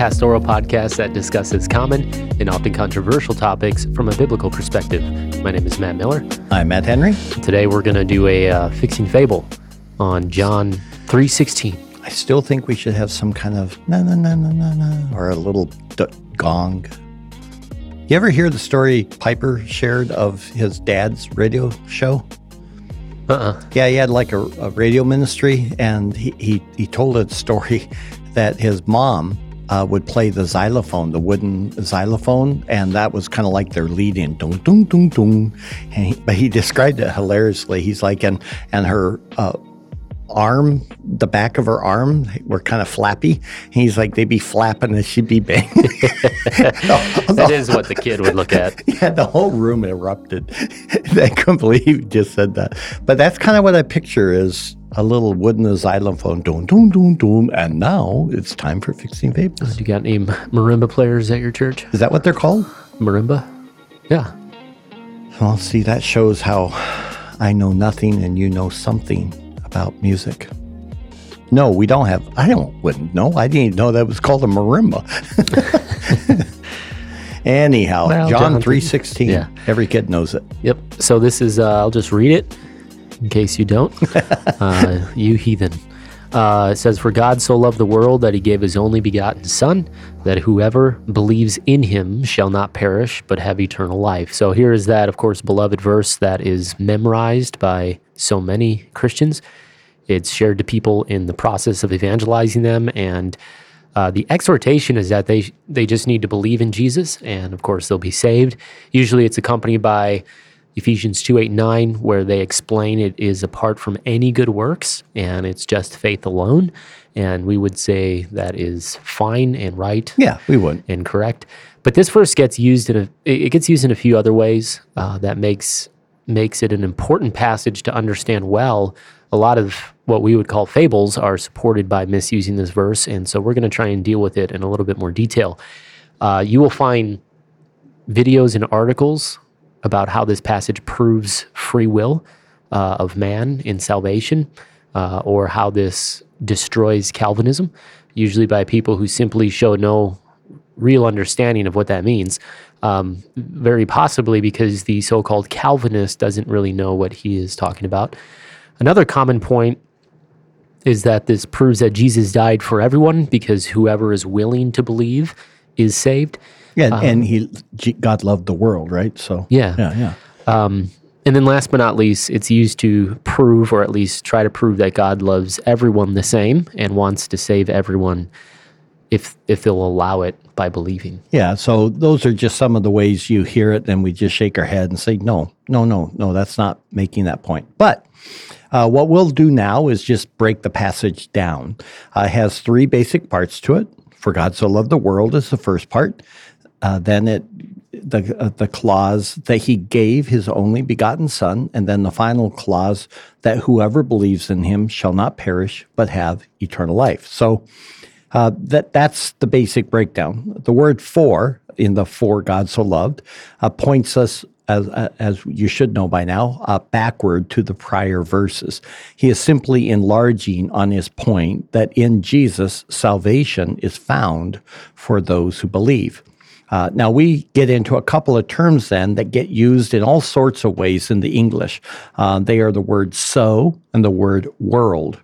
Pastoral podcast that discusses common and often controversial topics from a biblical perspective. My name is Matt Miller. I'm Matt Henry. Today we're going to do a uh, fixing fable on John 3:16. I still think we should have some kind of na na na na na na or a little d- gong. You ever hear the story Piper shared of his dad's radio show? Uh-uh. Yeah, he had like a, a radio ministry, and he, he, he told a story that his mom uh, would play the xylophone, the wooden xylophone, and that was kind of like their lead in, dung, dung, dung, dung. And he, but he described it hilariously. He's like, and, and her uh, arm, the back of her arm, were kind of flappy. And he's like, they'd be flapping and she'd be banging. That is what the kid would look at. Yeah, the whole room erupted. I couldn't believe he just said that. But that's kind of what I picture is a little wooden xylophone, doom, doom, doom, doom. And now it's time for fixing fables. You got any marimba players at your church? Is that what they're called? Marimba? Yeah. Well, see, that shows how I know nothing and you know something about music. No, we don't have. I don't wouldn't know. I didn't even know that was called a marimba. Anyhow, Well, John John- three sixteen. yeah. Every kid knows it. Yep. So this is, uh, I'll just read it in case you don't. uh, you heathen. Uh, it says, For God so loved the world that he gave his only begotten Son, that whoever believes in him shall not perish, but have eternal life. So here is that, of course, beloved verse that is memorized by so many Christians. It's shared to people in the process of evangelizing them, and uh, the exhortation is that they they just need to believe in Jesus, and of course they'll be saved. Usually, it's accompanied by Ephesians two eight nine, where they explain it is apart from any good works, and it's just faith alone. And we would say that is fine and right Yeah, we would. and correct. But this verse gets used in a it it gets used in a few other ways uh, that makes makes it an important passage to understand well. A lot of what we would call fables are supported by misusing this verse, and so we're going to try and deal with it in a little bit more detail. Uh, you will find videos and articles about how this passage proves free will uh, of man in salvation, uh, or how this destroys Calvinism, usually by people who simply show no real understanding of what that means. Um, very possibly because the so called Calvinist doesn't really know what he is talking about. Another common point is that this proves that Jesus died for everyone because whoever is willing to believe is saved. Yeah, and he God loved the world, right? So Yeah. yeah, yeah. Um, and then last but not least, it's used to prove, or at least try to prove, that God loves everyone the same and wants to save everyone if if they'll allow it by believing. Yeah, so those are just some of the ways you hear it, and we just shake our head and say, no, no, no, no, that's not making that point. But uh, what we'll do now is just break the passage down. Uh, it has three basic parts to it. For God so loved the world is the first part. Uh, then it the uh, the clause that he gave his only begotten son, and then the final clause that whoever believes in him shall not perish but have eternal life. So uh, that that's the basic breakdown. The word "for" in the "for God so loved" uh, points us, as uh, as you should know by now, uh, backward to the prior verses. He is simply enlarging on his point that in Jesus salvation is found for those who believe. Uh, now we get into a couple of terms then that get used in all sorts of ways in the English. Uh, they are the word "so" and the word "world."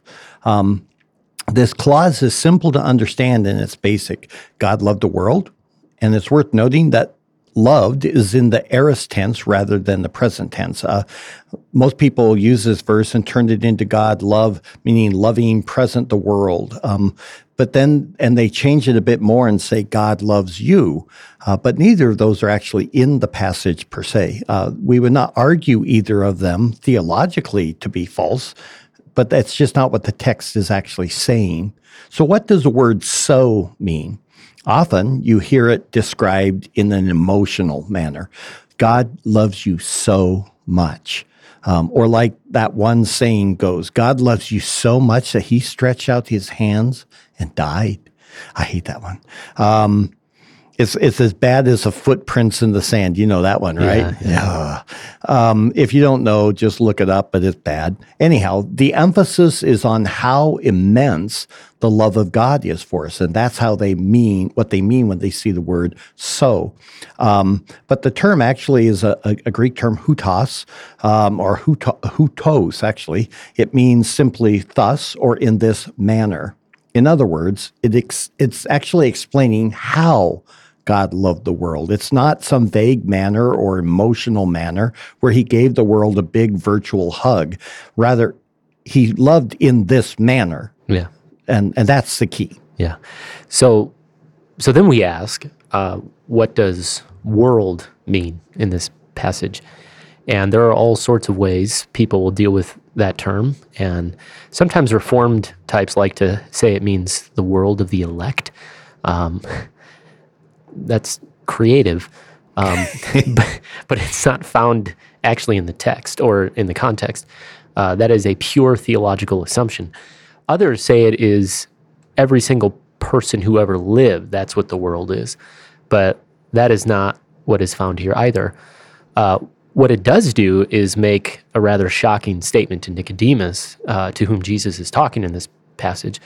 This clause is simple to understand and it's basic. God loved the world, and it's worth noting that loved is in the aorist tense rather than the present tense. Uh, most people use this verse and turn it into God love, meaning loving present the world. Um, but then, and they change it a bit more and say God loves you. Uh, but neither of those are actually in the passage per se. Uh, we would not argue either of them theologically to be false but that's just not what the text is actually saying. So, what does the word so mean? Often you hear it described in an emotional manner. God loves you so much. Um, or like that one saying goes, God loves you so much that he stretched out his hands and died. I hate that one. Um, it's it's as bad as the footprints in the sand. You know that one, right? Yeah, yeah. Um, if you don't know, just look it up. But it's bad. Anyhow, the emphasis is on how immense the love of God is for us, and that's how they mean what they mean when they see the word "so." Um, but the term actually is a, a, a Greek term "hutos" um, or huto, "hutos." Actually, it means simply thus or in this manner. In other words, it ex- it's actually explaining how God loved the world. It's not some vague manner or emotional manner where he gave the world a big virtual hug. Rather, he loved in this manner. Yeah. And, and that's the key. Yeah. So, so then we ask, uh, what does world mean in this passage? And there are all sorts of ways people will deal with that term. And sometimes Reformed types like to say it means the world of the elect. Um, that's creative, um, but, but it's not found actually in the text or in the context. Uh, that is a pure theological assumption. Others say it is every single person who ever lived. That's what the world is. But that is not what is found here either. Uh, what it does do is make a rather shocking statement to Nicodemus, uh, to whom Jesus is talking in this passage.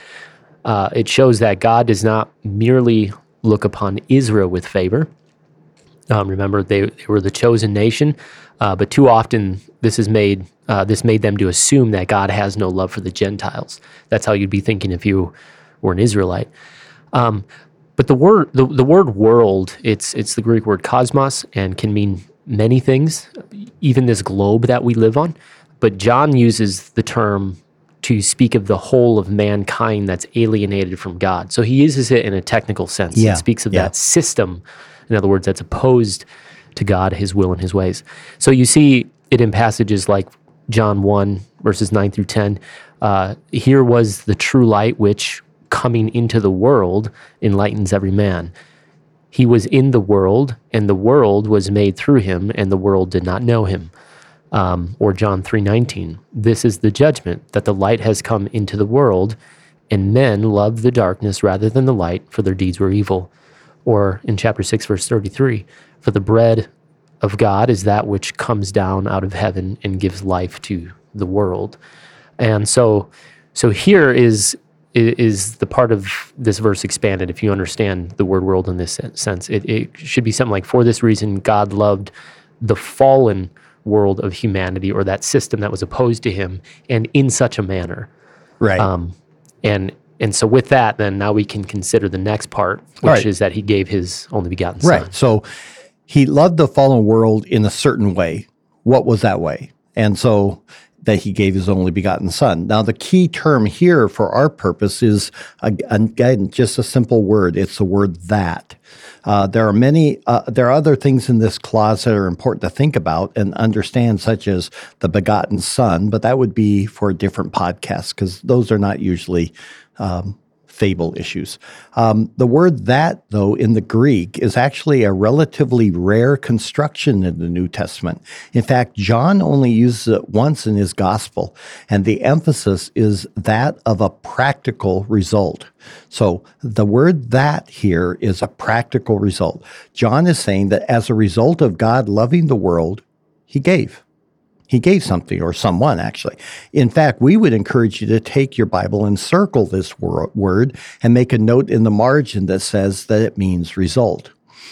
Uh, it shows that God does not merely look upon Israel with favor. Um, remember, they, they, were the chosen nation, uh, but too often this is made uh, this made them to assume that God has no love for the Gentiles. That's how you'd be thinking if you were an Israelite. Um, but the word the, the word world it's it's the Greek word cosmos and can mean many things, even this globe that we live on. But John uses the term to speak of the whole of mankind that's alienated from God. So he uses it in a technical sense. Yeah. It speaks of Yeah. that system, in other words, that's opposed to God, his will, and his ways. So you see it in passages like John 1, verses 9 through 10. Uh, Here was the true light, which coming into the world enlightens every man. He was in the world, and the world was made through him, and the world did not know him um, or John 3:19. This is the judgment that the light has come into the world, and men love the darkness rather than the light, for their deeds were evil. Or in chapter 6 verse 33, for the bread of God is that which comes down out of heaven and gives life to the world. And so so here is is the part of this verse expanded if you understand the word world in this sense. It, it should be something like, for this reason, God loved the fallen world of humanity or that system that was opposed to him and in such a manner. Right. Um, and and so with that, then now we can consider the next part, which Right. is that he gave his only begotten son. Right. So he loved the fallen world in a certain way. What was that way? And so that he gave his only begotten son. Now, the key term here for our purpose is, again, just a simple word. It's the word that. Uh, there are many, uh, there are other things in this clause that are important to think about and understand, such as the begotten son, but that would be for a different podcast because those are not usually um, fable issues. Um, the word that, though, in the Greek is actually a relatively rare construction in the New Testament. In fact, John only uses it once in his gospel, and the emphasis is that of a practical result. So the word that here is a practical result. John is saying that as a result of God loving the world, he gave. He gave something or someone, actually. In fact, we would encourage you to take your Bible and circle this wor- word and make a note in the margin that says that it means result.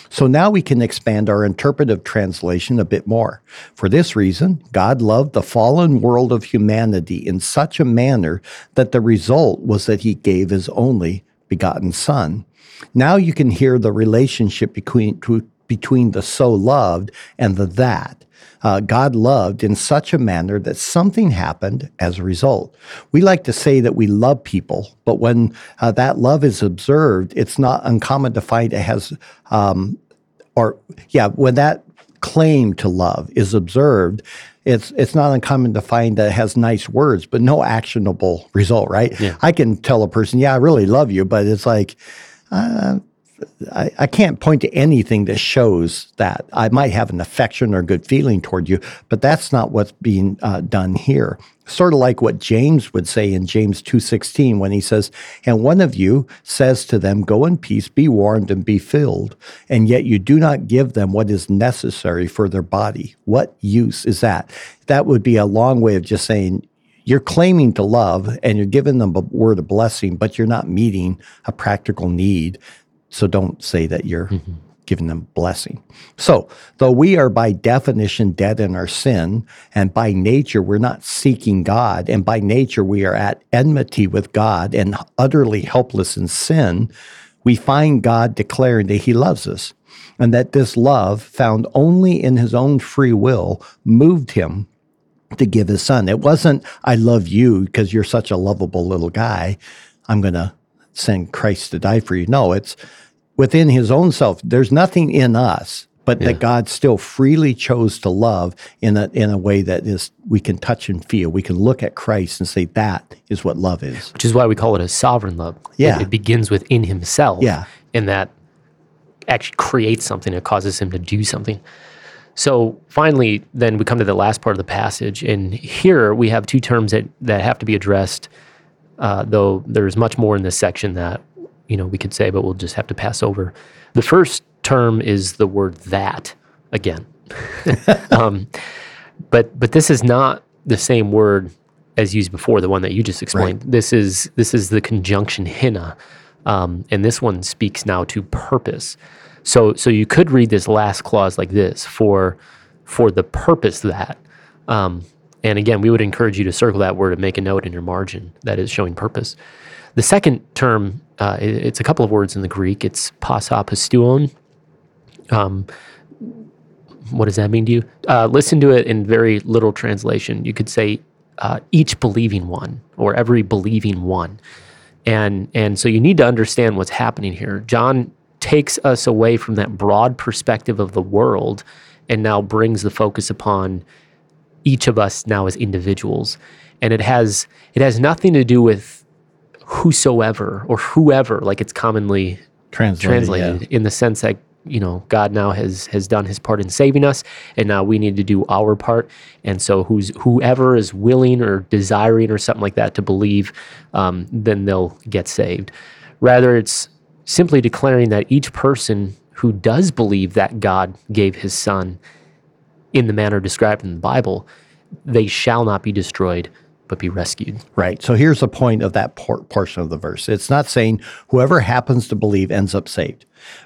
So now we can expand our interpretive translation a bit more. For this reason, God loved the fallen world of humanity in such a manner that the result was that he gave his only begotten Son. Now you can hear the relationship between, between the so loved and the that. Uh, God loved in such a manner that something happened as a result. We like to say that we love people, but when uh, that love is observed, it's not uncommon to find it has, um, or yeah, when that claim to love is observed, it's it's not uncommon to find that it has nice words, but no actionable result. Right? Yeah. I can tell a person, "Yeah, I really love you," but it's like. Uh, I, I can't point to anything that shows that I might have an affection or good feeling toward you, but that's not what's being uh, done here. Sort of like what James would say in James 2:16 when he says, "And one of you says to them, go in peace, be warmed and be filled, and yet you do not give them what is necessary for their body. What use is that?" That would be a long way of just saying you're claiming to love and you're giving them a word of blessing, but you're not meeting a practical need. So don't say that you're mm-hmm. giving them blessing. So, though we are by definition dead in our sin, and by nature we're not seeking God, and by nature we are at enmity with God and utterly helpless in sin, we find God declaring that He loves us and that this love, found only in His own free will, moved Him to give his son. It wasn't, I love you because you're such a lovable little guy. I'm going to send Christ to die for you. No, it's within his own self. There's nothing in us, but yeah. that God still freely chose to love in a, in a way that is we can touch and feel. We can look at Christ and say that is what love is. Which is why we call it a sovereign love. Yeah. It, it begins within himself. Yeah. And that actually creates something that causes him to do something. So finally, then we come to the last part of the passage, and here we have two terms that, that have to be addressed. Uh, though there's much more in this section that you know we could say, but we'll just have to pass over. The first term is the word that again, um, but but this is not the same word as used before, the one that you just explained. Right. This is this is the conjunction hina, um, and this one speaks now to purpose. So so you could read this last clause like this for for the purpose that. Um, and again, we would encourage you to circle that word and make a note in your margin that is showing purpose. The second term, uh, it's a couple of words in the Greek. It's pasa pistuon. Um, what does that mean to you? Uh, listen to it in very little translation. You could say uh, each believing one or every believing one. And, and so you need to understand what's happening here. John takes us away from that broad perspective of the world and now brings the focus upon each of us now as individuals. And it has it has nothing to do with whosoever or whoever like it's commonly translated, translated yeah. in the sense that you know God now has has done his part in saving us and now we need to do our part. And so who's whoever is willing or desiring or something like that to believe um, then they'll get saved. Rather it's simply declaring that each person who does believe that God gave his son in the manner described in the Bible, they shall not be destroyed, but be rescued. Right. So here's the point of that por- portion of the verse. It's not saying whoever happens to believe ends up saved.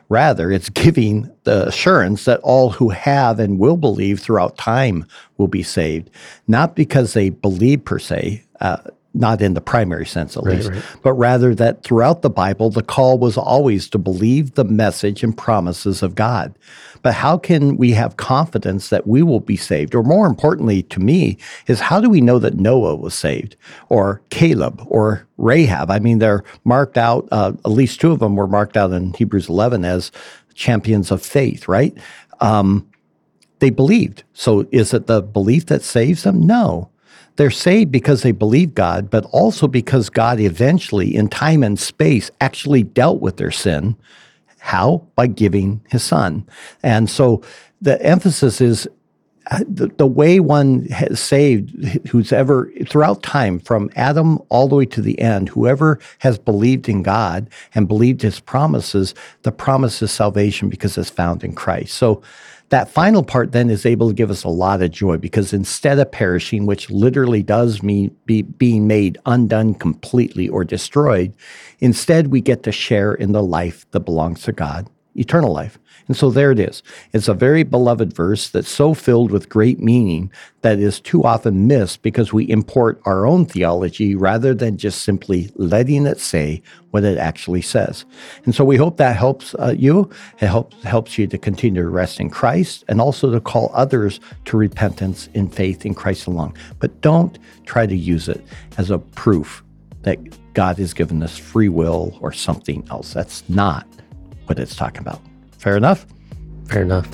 Rather, it's giving the assurance that all who have and will believe throughout time will be saved, not because they believe per se. Uh, not in the primary sense at right, least, right. but rather that throughout the Bible, the call was always to believe the message and promises of God. But how can we have confidence that we will be saved? Or more importantly to me, is how do we know that Noah was saved or Caleb or Rahab? I mean, they're marked out, uh, at least two of them were marked out in Hebrews 11 as champions of faith, right? Um, they believed. So is it the belief that saves them? No. They're saved because they believe God, but also because God eventually, in time and space, actually dealt with their sin. How? By giving his son. And so the emphasis is uh, the, the way one has saved, who's ever, throughout time, from Adam all the way to the end, whoever has believed in God and believed his promises, the promise is salvation because it's found in Christ. So that final part then is able to give us a lot of joy because instead of perishing, which literally does mean be, being made undone completely or destroyed, instead we get to share in the life that belongs to God, eternal life. And so there it is. It's a very beloved verse that's so filled with great meaning that is too often missed because we import our own theology rather than just simply letting it say what it actually says. And so we hope that helps uh, you. It helps helps you to continue to rest in Christ and also to call others to repentance in faith in Christ alone. But don't try to use it as a proof that God has given us free will or something else. That's not what it's talking about. Fair enough? Fair enough.